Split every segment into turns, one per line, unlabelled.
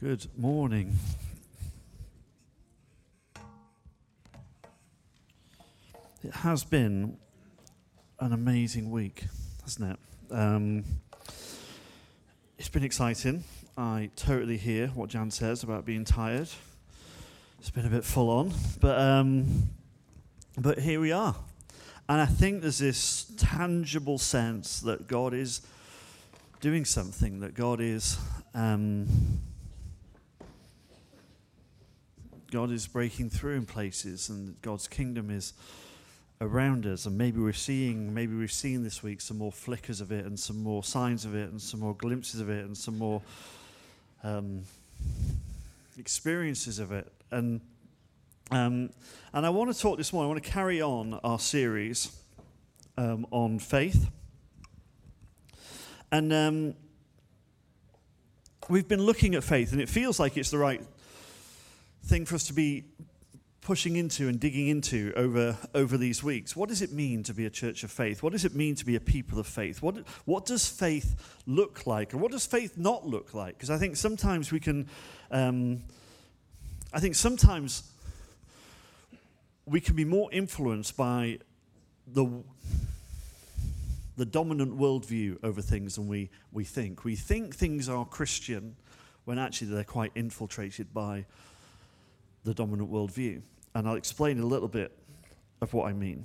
Good morning. It has been an amazing week, hasn't it? Um, it's been exciting. I totally hear what Jan says about being tired. It's been a bit full on, but um, but here we are, and I think there's this tangible sense that God is doing something, that God is. Um, God is breaking through in places, and God's kingdom is around us. And maybe we're seeing, maybe we've seen this week some more flickers of it, and some more signs of it, and some more glimpses of it, and some more um, experiences of it. And um, and I want to talk this morning. I want to carry on our series um, on faith, and um, we've been looking at faith, and it feels like it's the right thing for us to be pushing into and digging into over, over these weeks. What does it mean to be a church of faith? What does it mean to be a people of faith? What, what does faith look like? And what does faith not look like? Because I think sometimes we can, um, I think sometimes we can be more influenced by the, the dominant worldview over things than we, we think. We think things are Christian when actually they're quite infiltrated by the dominant worldview. And I'll explain a little bit of what I mean.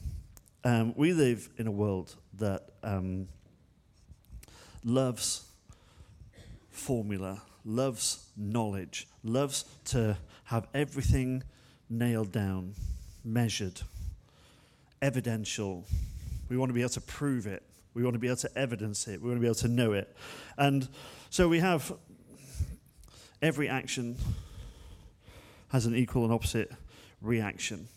Um, we live in a world that um, loves formula, loves knowledge, loves to have everything nailed down, measured, evidential. We want to be able to prove it. We want to be able to evidence it. We want to be able to know it. And so we have every action has an equal and opposite reaction.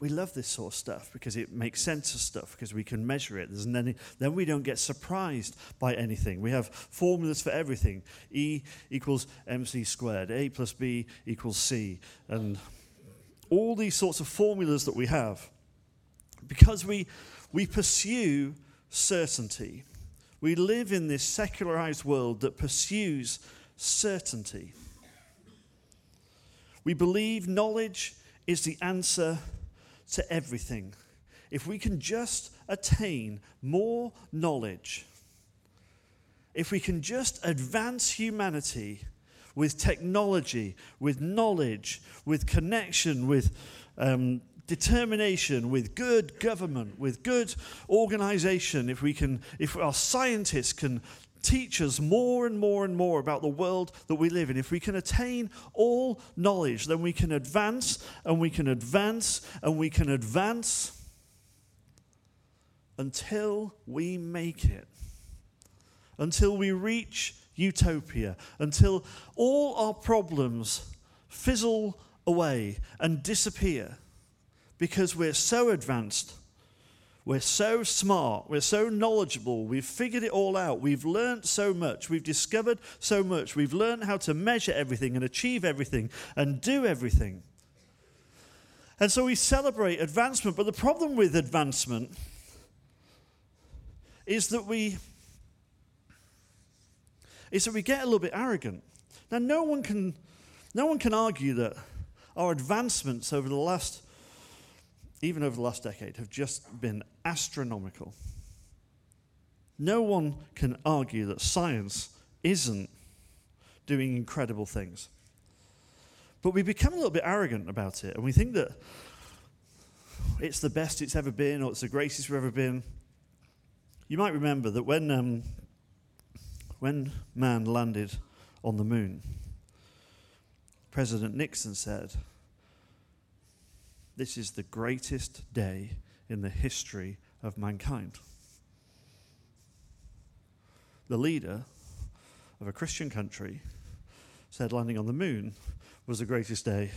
We love this sort of stuff because it makes sense of stuff because we can measure it. There's any, then we don't get surprised by anything. We have formulas for everything. E equals mc squared, A plus B equals C, and all these sorts of formulas that we have. Because we, we pursue certainty. We live in this secularized world that pursues certainty. We believe knowledge is the answer to everything. If we can just attain more knowledge, if we can just advance humanity with technology, with knowledge, with connection, with um, determination, with good government, with good organization, if we can, if our scientists can teach us more and more and more about the world that we live in. If we can attain all knowledge, then we can advance and we can advance and we can advance until we make it, until we reach utopia, until all our problems fizzle away and disappear because we're so advanced we're so smart, we're so knowledgeable, we've figured it all out, we've learned so much, we've discovered so much, we've learned how to measure everything and achieve everything and do everything. And so we celebrate advancement, but the problem with advancement is that we is that we get a little bit arrogant. Now no one can no one can argue that our advancements over the last even over the last decade, have just been astronomical. No one can argue that science isn't doing incredible things. But we become a little bit arrogant about it, and we think that it's the best it's ever been, or it's the greatest we've ever been. You might remember that when, um, when man landed on the moon, President Nixon said, this is the greatest day in the history of mankind. The leader of a Christian country said landing on the moon was the greatest day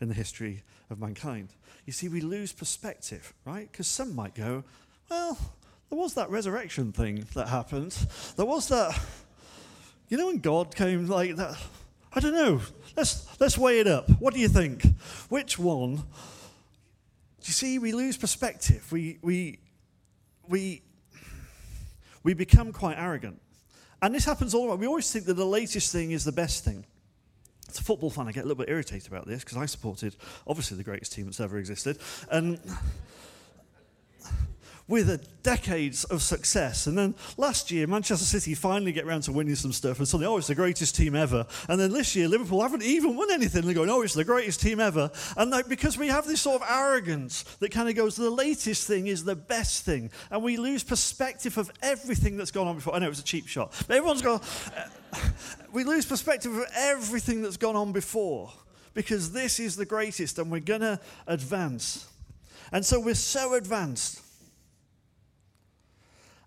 in the history of mankind. You see, we lose perspective, right? Because some might go, well, there was that resurrection thing that happened. There was that, you know, when God came like that. I don't know. Let's, let's weigh it up. What do you think? Which one you see, we lose perspective. We, we, we, we become quite arrogant. And this happens all the time. We always think that the latest thing is the best thing. As a football fan, I get a little bit irritated about this because I supported, obviously, the greatest team that's ever existed. And with a decades of success. And then last year, Manchester City finally get around to winning some stuff, and suddenly, oh, it's the greatest team ever. And then this year, Liverpool haven't even won anything. They're going, oh, it's the greatest team ever. And like, because we have this sort of arrogance that kind of goes, the latest thing is the best thing. And we lose perspective of everything that's gone on before. I know it was a cheap shot, but everyone's gone, uh, we lose perspective of everything that's gone on before because this is the greatest and we're going to advance. And so we're so advanced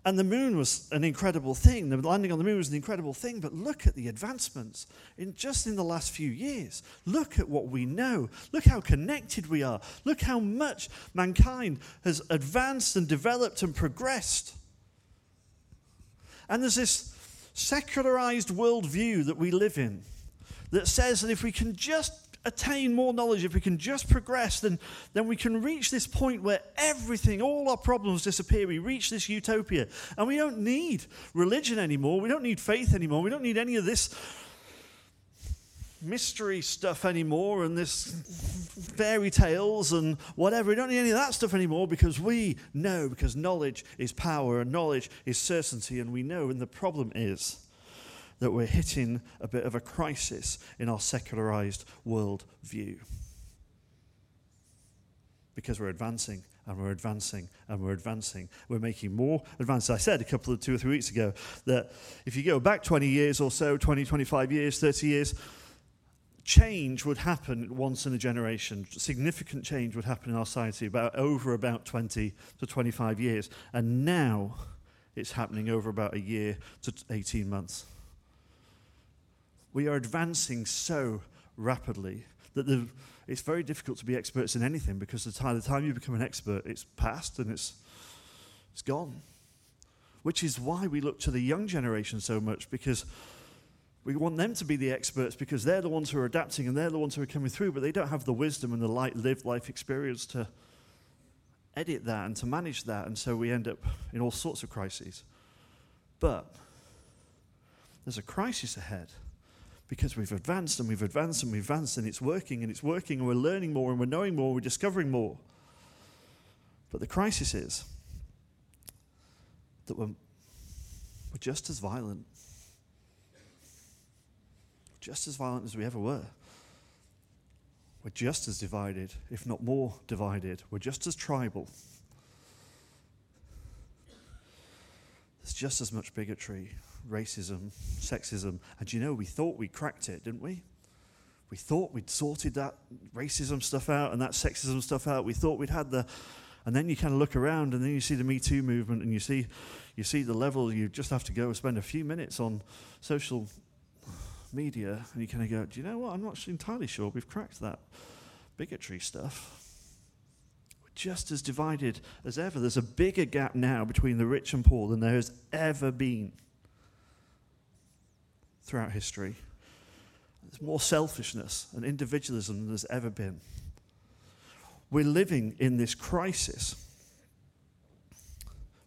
and the moon was an incredible thing. The landing on the moon was an incredible thing. But look at the advancements in just in the last few years. Look at what we know. Look how connected we are. Look how much mankind has advanced and developed and progressed. And there's this secularized worldview that we live in that says that if we can just attain more knowledge, if we can just progress, then, then we can reach this point where everything, all our problems disappear. We reach this utopia. And we don't need religion anymore. We don't need faith anymore. We don't need any of this mystery stuff anymore and this fairy tales and whatever. We don't need any of that stuff anymore because we know, because knowledge is power and knowledge is certainty, and we know. And the problem is that we're hitting a bit of a crisis in our secularized world view. Because we're advancing and we're advancing and we're advancing. We're making more advances. I said a couple of two or three weeks ago that if you go back 20 years or so, 20, 25 years, 30 years, change would happen once in a generation. Significant change would happen in our society about over about 20 to 25 years. And now it's happening over about a year to 18 months. We are advancing so rapidly that the, it's very difficult to be experts in anything because the time, the time you become an expert, it's past and it's, it's gone. Which is why we look to the young generation so much because we want them to be the experts because they're the ones who are adapting and they're the ones who are coming through, but they don't have the wisdom and the light, lived life experience to edit that and to manage that. And so we end up in all sorts of crises. But there's a crisis ahead because we've advanced and we've advanced and we've advanced and it's working and it's working and we're learning more and we're knowing more, we're discovering more. But the crisis is that we're, we're just as violent, just as violent as we ever were. We're just as divided, if not more divided. We're just as tribal. There's just as much bigotry, racism, sexism. And you know, we thought we cracked it, didn't we? We thought we'd sorted that racism stuff out and that sexism stuff out. We thought we'd had the. And then you kind of look around and then you see the Me Too movement and you see, you see the level. You just have to go and spend a few minutes on social media and you kind of go, do you know what? I'm not entirely sure we've cracked that bigotry stuff We're just as divided as ever. There's a bigger gap now between the rich and poor than there has ever been throughout history. There's more selfishness and individualism than there's ever been. We're living in this crisis.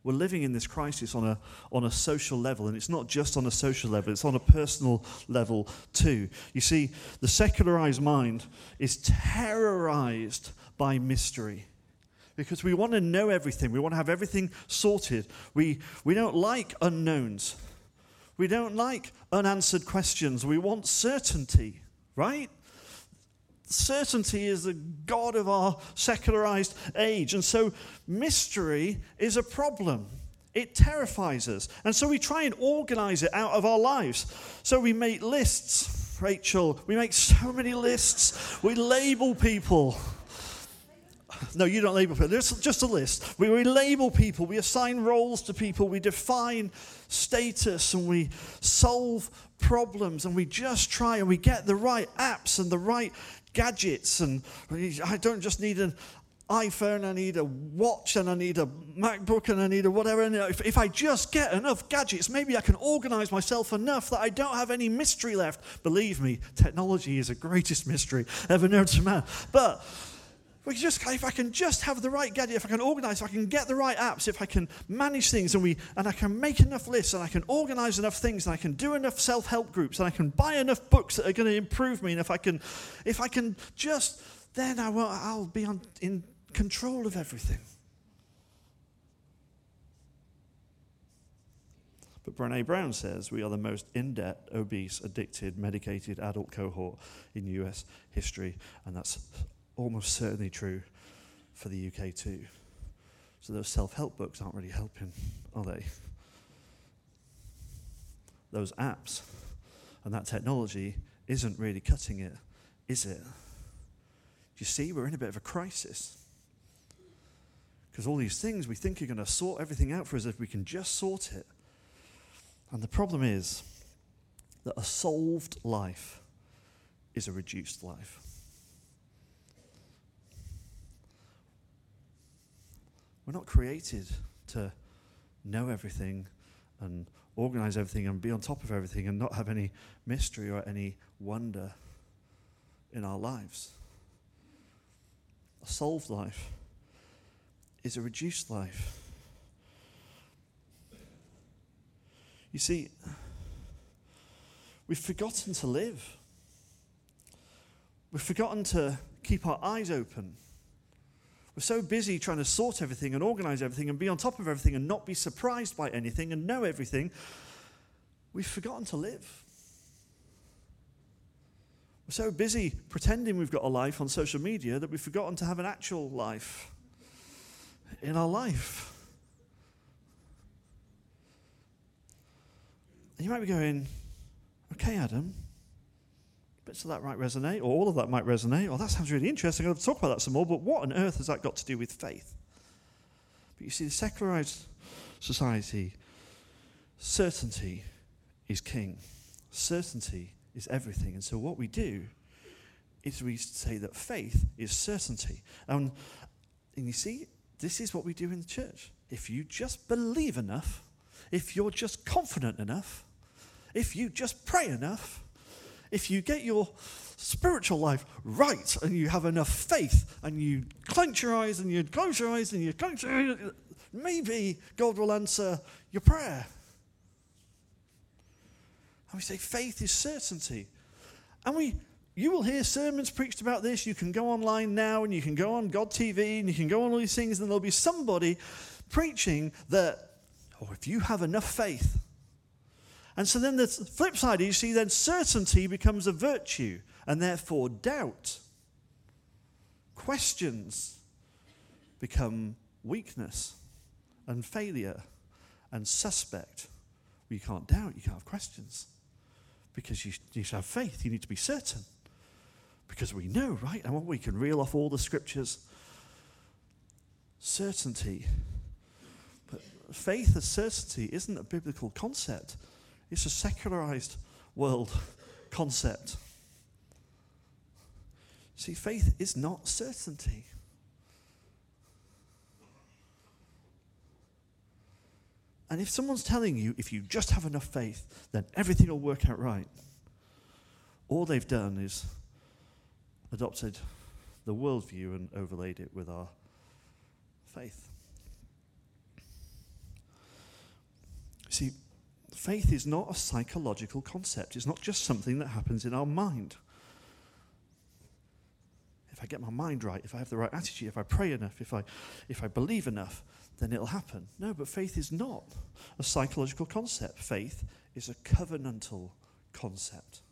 We're living in this crisis on a, on a social level, and it's not just on a social level, it's on a personal level too. You see, the secularized mind is terrorized by mystery because we want to know everything, we want to have everything sorted. We, we don't like unknowns. We don't like unanswered questions. We want certainty, right? Certainty is the God of our secularized age. And so mystery is a problem. It terrifies us. And so we try and organize it out of our lives. So we make lists, Rachel. We make so many lists. We label people. No, you don't label people. There's just a list. We, we label people. We assign roles to people. We define status and we solve problems and we just try and we get the right apps and the right gadgets. And I don't just need an iPhone, I need a watch, and I need a MacBook, and I need a whatever. And if, if I just get enough gadgets, maybe I can organize myself enough that I don't have any mystery left. Believe me, technology is the greatest mystery ever known to man. But we just, if I can just have the right gadget, if I can organize, if I can get the right apps, if I can manage things and, we, and I can make enough lists and I can organize enough things and I can do enough self-help groups and I can buy enough books that are going to improve me and if I can, if I can just, then I will, I'll be on, in control of everything. But Brene Brown says we are the most in debt, obese, addicted, medicated adult cohort in US history, and that's almost certainly true for the UK too. So those self help books aren't really helping, are they? Those apps and that technology isn't really cutting it, is it? You see, we're in a bit of a crisis. Because all these things we think are going to sort everything out for us if we can just sort it. And the problem is that a solved life is a reduced life. We're not created to know everything and organize everything and be on top of everything and not have any mystery or any wonder in our lives. A solved life is a reduced life. You see, we've forgotten to live. We've forgotten to keep our eyes open we're so busy trying to sort everything and organize everything and be on top of everything and not be surprised by anything and know everything, we've forgotten to live. We're so busy pretending we've got a life on social media that we've forgotten to have an actual life in our life. And you might be going, okay, Adam, bits of that might resonate, or all of that might resonate, or that sounds really interesting. I'll talk about that some more, but what on earth has that got to do with faith? But you see, the secularized society, certainty is king. Certainty is everything. And so what we do is we say that faith is certainty. And you see, this is what we do in the church. If you just believe enough, if you're just confident enough, if you just pray enough, if you get your spiritual life right and you have enough faith and you clench your eyes and you close your eyes and you clench your eyes, maybe God will answer your prayer. And we say faith is certainty. And we you will hear sermons preached about this. You can go online now and you can go on God TV and you can go on all these things, and there'll be somebody preaching that, oh, if you have enough faith, and so then the flip side you see, then certainty becomes a virtue, and therefore doubt, questions become weakness and failure and suspect. You can't doubt, you can't have questions. Because you need to have faith, you need to be certain. Because we know, right? And we can reel off all the scriptures. Certainty. But faith as certainty isn't a biblical concept. It's a secularized world concept. See, faith is not certainty. And if someone's telling you if you just have enough faith, then everything will work out right, all they've done is adopted the worldview and overlaid it with our faith. See, faith is not a psychological concept, it's not just something that happens in our mind. If I get my mind right, if I have the right attitude, if I pray enough, if I, if I believe enough, then it'll happen. No, but faith is not a psychological concept. Faith is a covenantal concept.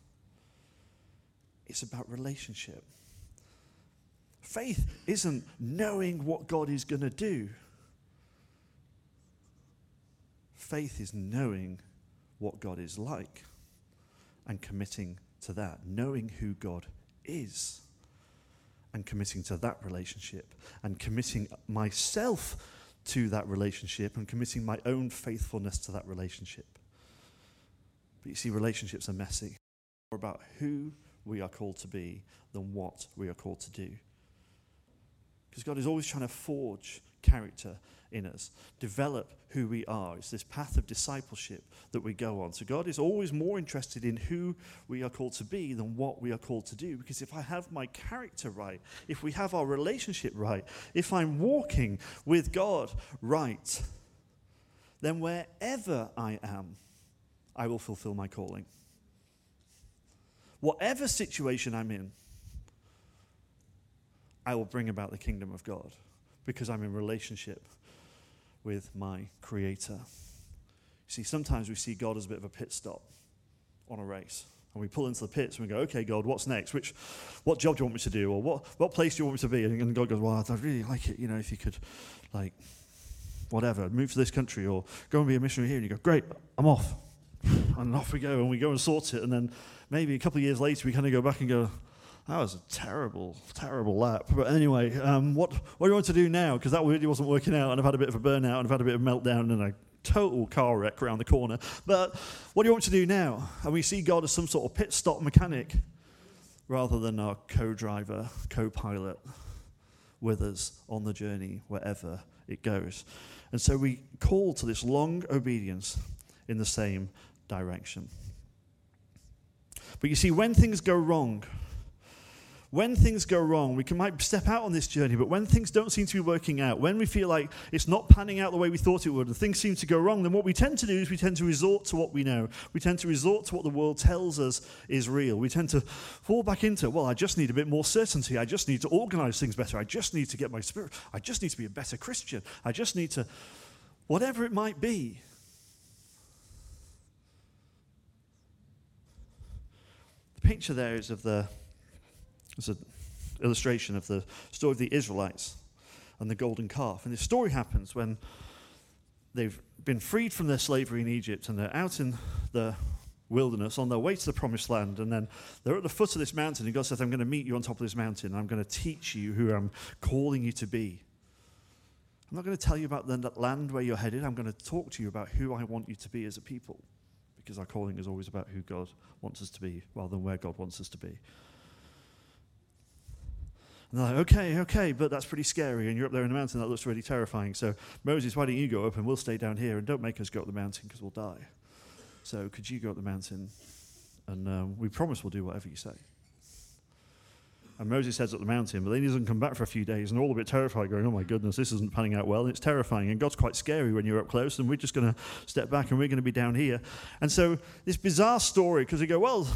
It's about relationship. Faith isn't knowing what God is going to do. Faith is knowing what God is like and committing to that, knowing who God is and committing to that relationship and committing myself to that relationship and committing my own faithfulness to that relationship. But you see, relationships are messy. More about who we are called to be than what we are called to do. Because God is always trying to forge character in us, develop who we are. It's this path of discipleship that we go on. So God is always more interested in who we are called to be than what we are called to do. Because if I have my character right, if we have our relationship right, if I'm walking with God right, then wherever I am, I will fulfill my calling. Whatever situation I'm in, I will bring about the kingdom of God because I'm in relationship with my Creator. See, sometimes we see God as a bit of a pit stop on a race. And we pull into the pits and we go, okay, God, what's next? Which, what job do you want me to do? Or what, what place do you want me to be? And God goes, well, I'd really like it, you know, if you could, like, whatever, move to this country or go and be a missionary here. And you go, great, I'm off. And off we go and we go and sort it. And then maybe a couple of years later, we kind of go back and go, that was a terrible, terrible lap. But anyway, um, what, what do you want to do now? Because that really wasn't working out, and I've had a bit of a burnout, and I've had a bit of a meltdown, and a total car wreck around the corner. But what do you want to do now? And we see God as some sort of pit stop mechanic rather than our co driver, co pilot with us on the journey wherever it goes. And so we call to this long obedience in the same direction. But you see, when things go wrong, when things go wrong, we can might step out on this journey, but when things don't seem to be working out, when we feel like it's not panning out the way we thought it would, and things seem to go wrong, then what we tend to do is we tend to resort to what we know. We tend to resort to what the world tells us is real. We tend to fall back into, well, I just need a bit more certainty. I just need to organize things better. I just need to get my spirit. I just need to be a better Christian. I just need to, whatever it might be. The picture there is of the it's an illustration of the story of the Israelites and the golden calf. And this story happens when they've been freed from their slavery in Egypt and they're out in the wilderness on their way to the promised land. And then they're at the foot of this mountain. And God says, I'm going to meet you on top of this mountain. And I'm going to teach you who I'm calling you to be. I'm not going to tell you about the land where you're headed. I'm going to talk to you about who I want you to be as a people. Because our calling is always about who God wants us to be rather than where God wants us to be. And they're like, okay, okay, but that's pretty scary. And you're up there in the mountain, that looks really terrifying. So, Moses, why don't you go up and we'll stay down here and don't make us go up the mountain because we'll die. So, could you go up the mountain? And um, we promise we'll do whatever you say. And Moses heads up the mountain, but then he doesn't come back for a few days, and all a bit terrified, going, Oh my goodness, this isn't panning out well. And it's terrifying, and God's quite scary when you're up close, and we're just going to step back and we're going to be down here. And so, this bizarre story, because they go, Well,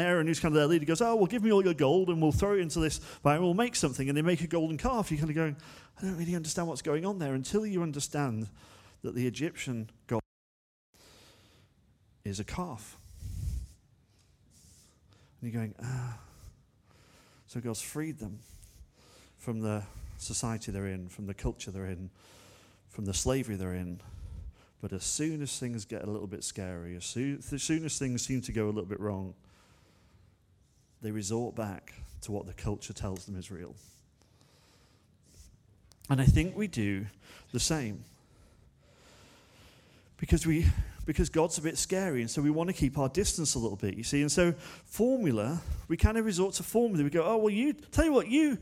Aaron, who's kind of their leader, goes, Oh, well, give me all your gold and we'll throw it into this fire and we'll make something. And they make a golden calf. You're kind of going, I don't really understand what's going on there until you understand that the Egyptian god is a calf. And you're going, Ah. So God's freed them from the society they're in, from the culture they're in, from the slavery they're in. But as soon as things get a little bit scary, as soon, as soon as things seem to go a little bit wrong, they resort back to what the culture tells them is real. And I think we do the same. Because we because God's a bit scary, and so we want to keep our distance a little bit, you see. And so formula, we kind of resort to formula. We go, oh well, you tell you what, you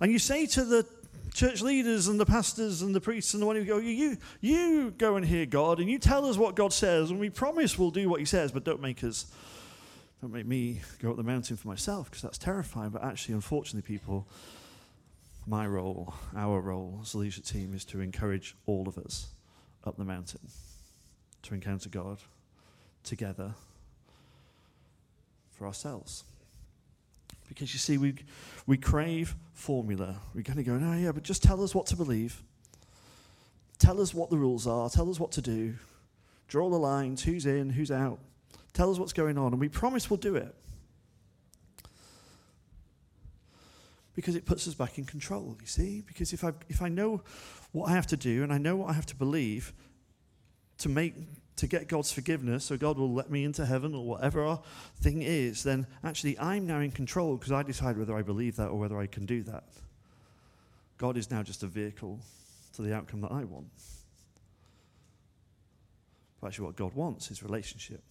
and you say to the church leaders and the pastors and the priests and the one who go, you, you, go and hear God and you tell us what God says, and we promise we'll do what He says, but don't make us don't make me go up the mountain for myself because that's terrifying. But actually, unfortunately, people, my role, our role as a leadership team is to encourage all of us up the mountain to encounter God together for ourselves. Because you see, we, we crave formula. We're going to go, no, yeah, but just tell us what to believe. Tell us what the rules are. Tell us what to do. Draw the lines who's in, who's out. Tell us what's going on, and we promise we'll do it. Because it puts us back in control, you see? Because if I, if I know what I have to do and I know what I have to believe to make to get God's forgiveness, so God will let me into heaven or whatever our thing is, then actually I'm now in control because I decide whether I believe that or whether I can do that. God is now just a vehicle to the outcome that I want. But actually, what God wants is relationship.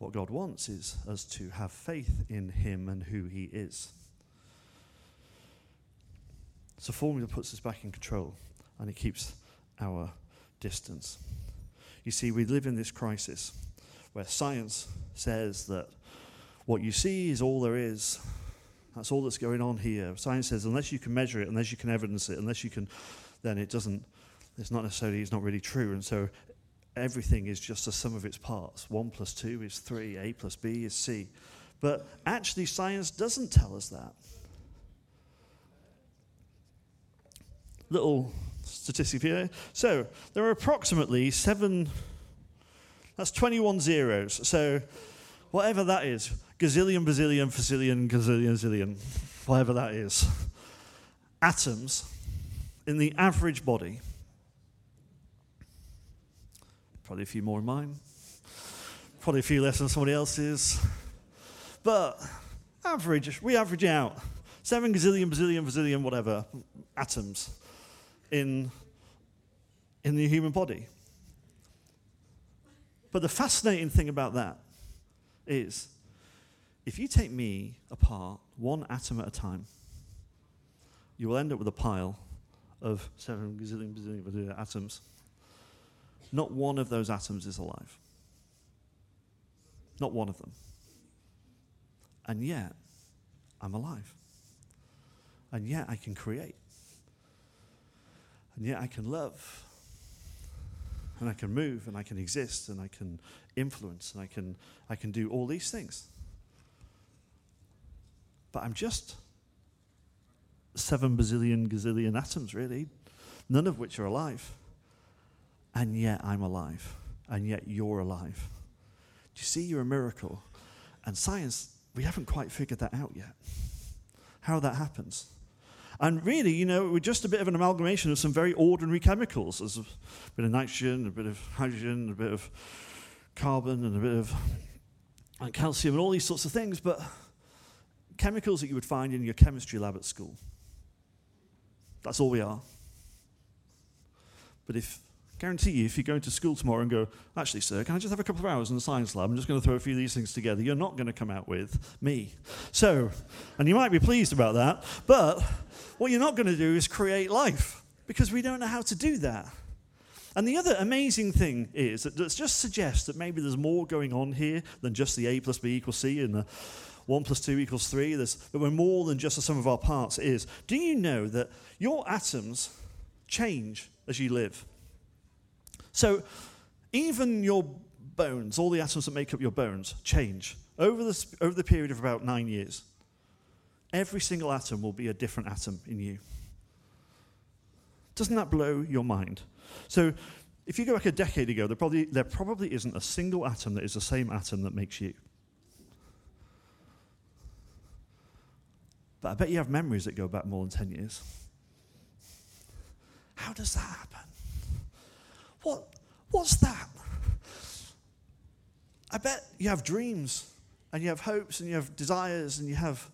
What God wants is us to have faith in Him and who He is. So, formula puts us back in control. and it keeps our distance. You see, we live in this crisis where science says that what you see is all there is. That's all that's going on here. Science says unless you can measure it, unless you can evidence it, unless you can, then it doesn't, it's not necessarily, it's not really true. And so everything is just a sum of its parts. One plus two is three, A plus B is C. But actually, science doesn't tell us that. Little statistic here. So there are approximately seven, that's 21 zeros. So whatever that is, gazillion, bazillion, facillion, gazillion, zillion, whatever that is, atoms in the average body. Probably a few more in mine, probably a few less than somebody else's. But average, we average out seven gazillion, bazillion, bazillion, whatever atoms in, in the human body. But the fascinating thing about that is if you take me apart one atom at a time, you will end up with a pile of seven gazillion, bazillion, bazillion atoms. Not one of those atoms is alive. Not one of them. And yet, I'm alive. And yet, I can create. And yet, I can love. And I can move, and I can exist, and I can influence, and I can, I can do all these things. But I'm just seven bazillion gazillion atoms, really, none of which are alive. And yet, I'm alive. And yet, you're alive. Do you see you're a miracle? And science we haven't quite figured that out yet, how that happens. And really, you know, we're just a bit of an amalgamation of some very ordinary chemicals. There's a bit of nitrogen, a bit of hydrogen, a bit of carbon, and a bit of and calcium, and all these sorts of things, but chemicals that you would find in your chemistry lab at school. That's all we are. But if Guarantee you, if you go into school tomorrow and go, actually, sir, can I just have a couple of hours in the science lab? I'm just going to throw a few of these things together. You're not going to come out with me. So, and you might be pleased about that, but what you're not going to do is create life because we don't know how to do that. And the other amazing thing is that it just suggests that maybe there's more going on here than just the A plus B equals C and the 1 plus 2 equals 3. There's, that we're more than just the sum of our parts is. Do you know that your atoms change as you live? So even your bones, all the atoms that make up your bones, change over the, over the period of about nine years. Every single atom will be a different atom in you. Doesn't that blow your mind? So if you go back a decade ago, there probably, there probably isn't a single atom that is the same atom that makes you. But I bet you have memories that go back more than 10 years. How does that happen? What, what's that? I bet you have dreams and you have hopes and you have desires and you have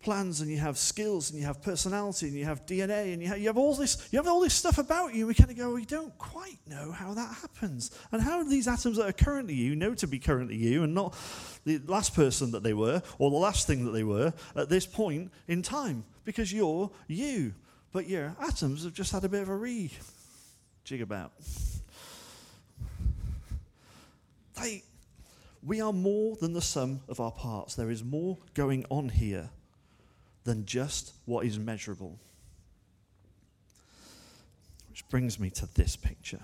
plans and you have skills and you have personality and you have DNA and you have, you have all this you have all this stuff about you. We kind of go, we don't quite know how that happens and how these atoms that are currently you know to be currently you and not the last person that they were or the last thing that they were at this point in time because you're you, but your atoms have just had a bit of a re jig about. They, we are more than the sum of our parts. There is more going on here than just what is measurable. Which brings me to this picture.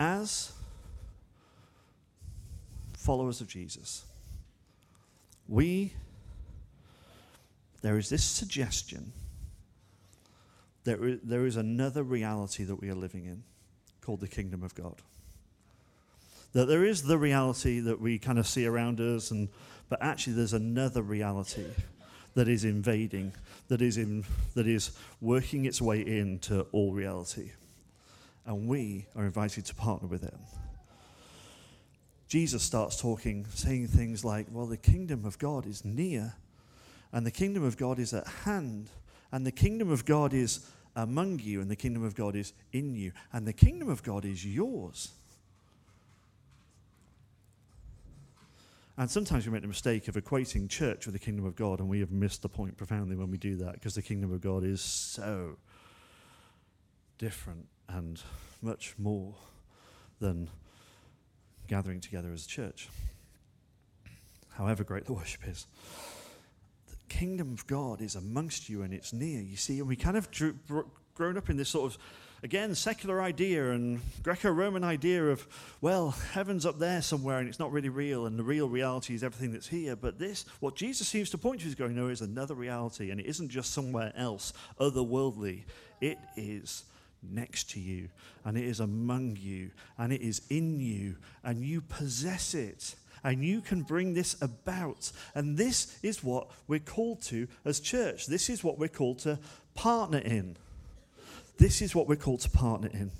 As followers of Jesus, we, there is this suggestion there is, there is another reality that we are living in called the kingdom of God. That there is the reality that we kind of see around us, and, but actually there's another reality that is invading, that is, in, that is working its way into all reality. And we are invited to partner with it. Jesus starts talking, saying things like, Well, the kingdom of God is near, and the kingdom of God is at hand, and the kingdom of God is among you, and the kingdom of God is in you, and the kingdom of God is yours. And sometimes we make the mistake of equating church with the kingdom of God, and we have missed the point profoundly when we do that because the kingdom of God is so different and much more than gathering together as a church. However great the worship is, kingdom of God is amongst you and it's near. You see, and we kind of drew, grown up in this sort of again, secular idea and Greco Roman idea of, well, heaven's up there somewhere and it's not really real, and the real reality is everything that's here. But this, what Jesus seems to point to, is going, no, is another reality, and it isn't just somewhere else, otherworldly. It is next to you, and it is among you, and it is in you, and you possess it. And you can bring this about. And this is what we're called to as church. This is what we're called to partner in. This is what we're called to partner in.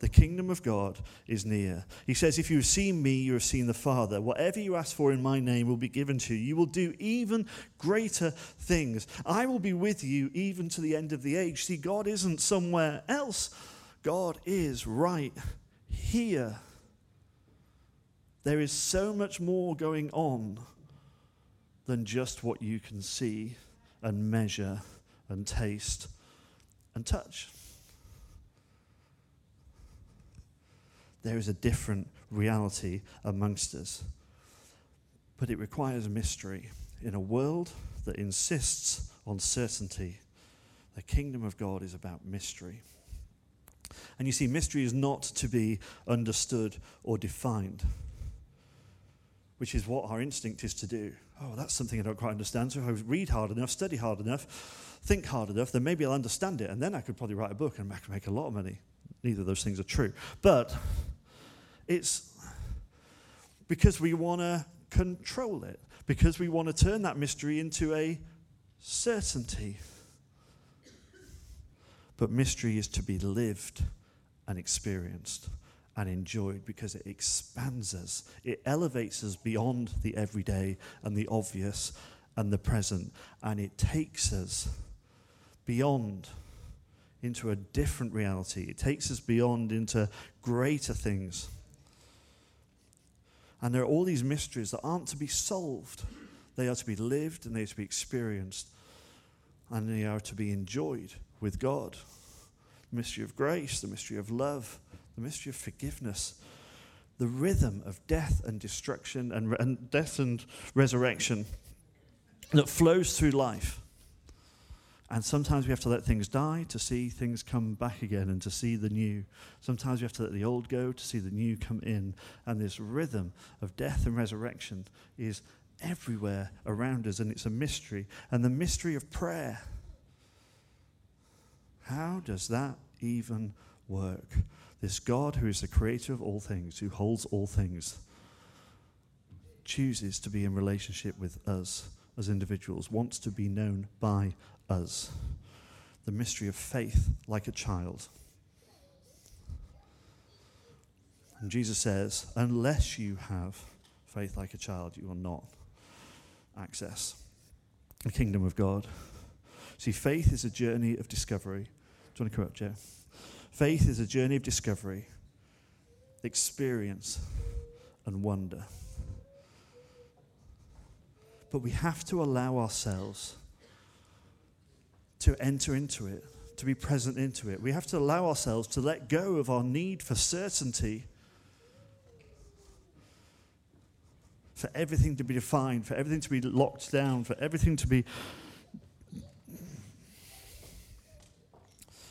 The kingdom of God is near. He says, If you have seen me, you have seen the Father. Whatever you ask for in my name will be given to you. You will do even greater things. I will be with you even to the end of the age. See, God isn't somewhere else, God is right here. There is so much more going on than just what you can see and measure and taste and touch. There is a different reality amongst us. But it requires mystery. In a world that insists on certainty, the kingdom of God is about mystery. And you see, mystery is not to be understood or defined, which is what our instinct is to do. Oh, that's something I don't quite understand. So if I read hard enough, study hard enough, think hard enough, then maybe I'll understand it, and then I could probably write a book and I could make a lot of money. Neither of those things are true. But it's because we want to control it, because we want to turn that mystery into a certainty. But mystery is to be lived and experienced and enjoyed because it expands us. It elevates us beyond the everyday and the obvious and the present, and it takes us beyond into a different reality. It takes us beyond into greater things. And there are all these mysteries that aren't to be solved, they are to be lived and they are to be experienced, and they are to be enjoyed with God. The mystery of grace, the mystery of love, the mystery of forgiveness, the rhythm of death and destruction and, and death and resurrection that flows through life. And sometimes we have to let things die to see things come back again and to see the new. Sometimes we have to let the old go to see the new come in. And this rhythm of death and resurrection is everywhere around us, and it's a mystery. And the mystery of prayer. How does that even work? This God who is the creator of all things, who holds all things, chooses to be in relationship with us as individuals, wants to be known by us. The mystery of faith like a child. And Jesus says, unless you have faith like a child, you will not access the kingdom of God. See, faith is a journey of discovery. Do you want to come up, Joe? Faith is a journey of discovery, experience, and wonder. But we have to allow ourselves to enter into it, to be present into it. We have to allow ourselves to let go of our need for certainty, for everything to be defined, for everything to be locked down, for everything to be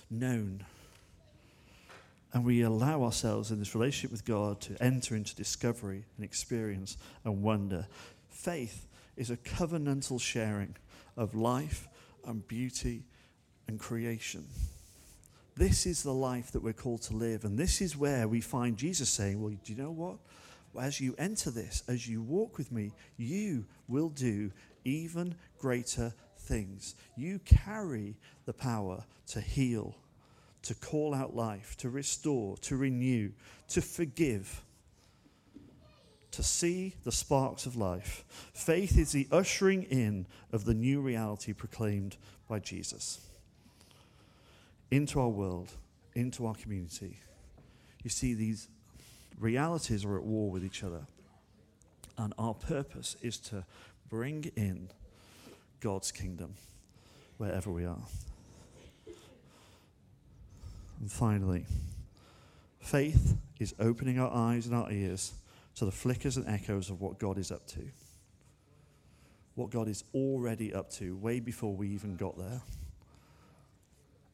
known. And we allow ourselves in this relationship with God to enter into discovery and experience and wonder. Faith is a covenantal sharing of life and beauty and creation. This is the life that we're called to live. And this is where we find Jesus saying, Well, do you know what? As you enter this, as you walk with me, you will do even greater things. You carry the power to heal, to call out life, to restore, to renew, to forgive to see the sparks of life. Faith is the ushering in of the new reality proclaimed by Jesus into our world, into our community. You see, these realities are at war with each other. And our purpose is to bring in God's kingdom wherever we are. And finally, faith is opening our eyes and our ears to the flickers and echoes of what God is up to. What God is already up to, way before we even got there.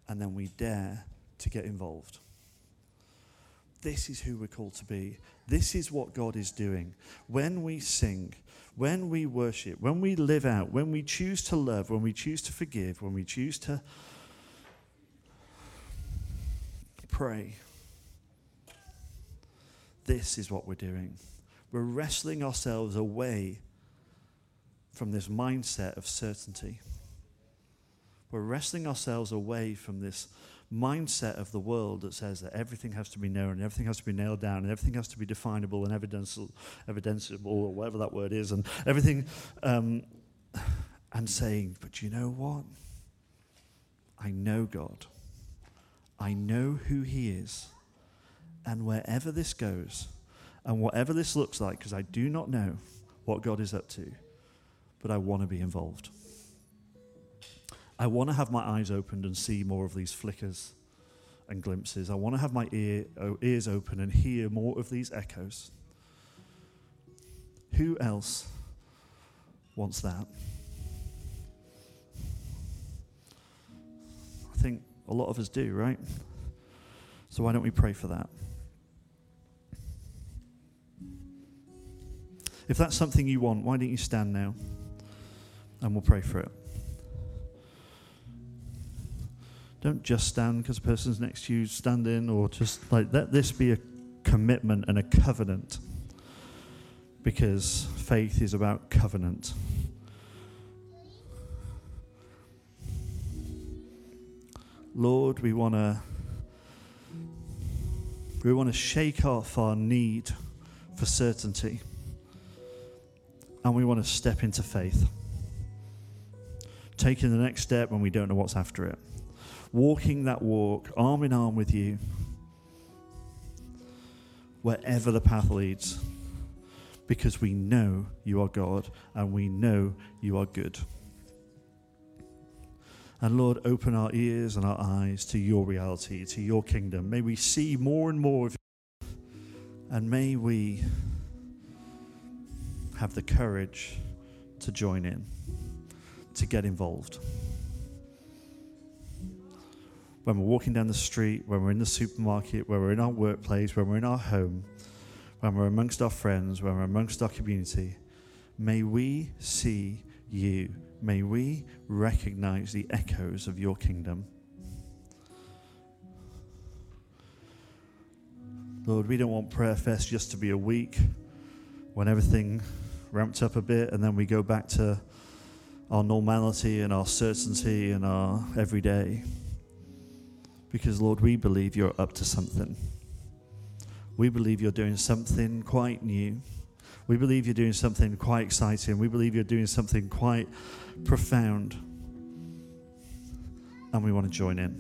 And then we dare to get involved. This is who we're called to be. This is what God is doing. When we sing, when we worship, when we live out, when we choose to love, when we choose to forgive, when we choose to pray, this is what we're doing. We're wrestling ourselves away from this mindset of certainty. We're wrestling ourselves away from this mindset of the world that says that everything has to be known and everything has to be nailed down and everything has to be definable and evidenceable, evidenceable or whatever that word is and everything um, and saying, but you know what? I know God. I know who He is. And wherever this goes, and whatever this looks like, because I do not know what God is up to, but I want to be involved. I want to have my eyes opened and see more of these flickers and glimpses. I want to have my ear, ears open and hear more of these echoes. Who else wants that? I think a lot of us do, right? So why don't we pray for that? If that's something you want, why don't you stand now and we'll pray for it? Don't just stand because the person's next to you, stand in, or just like let this be a commitment and a covenant. Because faith is about covenant. Lord, we want to we want to shake off our need for certainty. And we want to step into faith. Taking the next step when we don't know what's after it walking that walk arm in arm with you wherever the path leads because we know you are God and we know you are good. And Lord, open our ears and our eyes to your reality, to your kingdom. May we see more and more of you. And may we have the courage to join in, to get involved when we're walking down the street, when we're in the supermarket, when we're in our workplace, when we're in our home, when we're amongst our friends, when we're amongst our community, may we see you. May we recognize the echoes of your kingdom. Lord, we don't want Prayer Fest just to be a week when everything ramped up a bit and then we go back to our normality and our certainty and our everyday. Because, Lord, we believe you're up to something. We believe you're doing something quite new. We believe you're doing something quite exciting. We believe you're doing something quite profound. And we want to join in.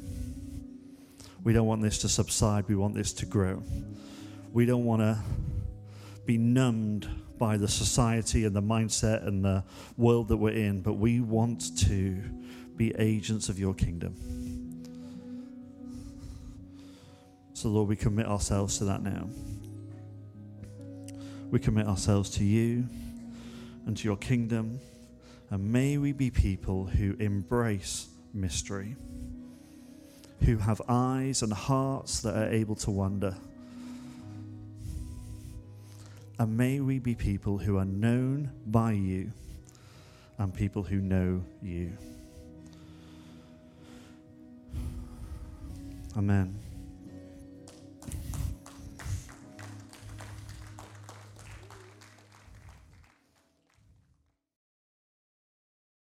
We don't want this to subside. We want this to grow. We don't want to be numbed by the society and the mindset and the world that we're in, but we want to be agents of your kingdom. So, Lord, we commit ourselves to that now. We commit ourselves to you and to your kingdom. And may we be people who embrace mystery, who have eyes and hearts that are able to wonder. And may we be people who are known by you and people who know you. Amen.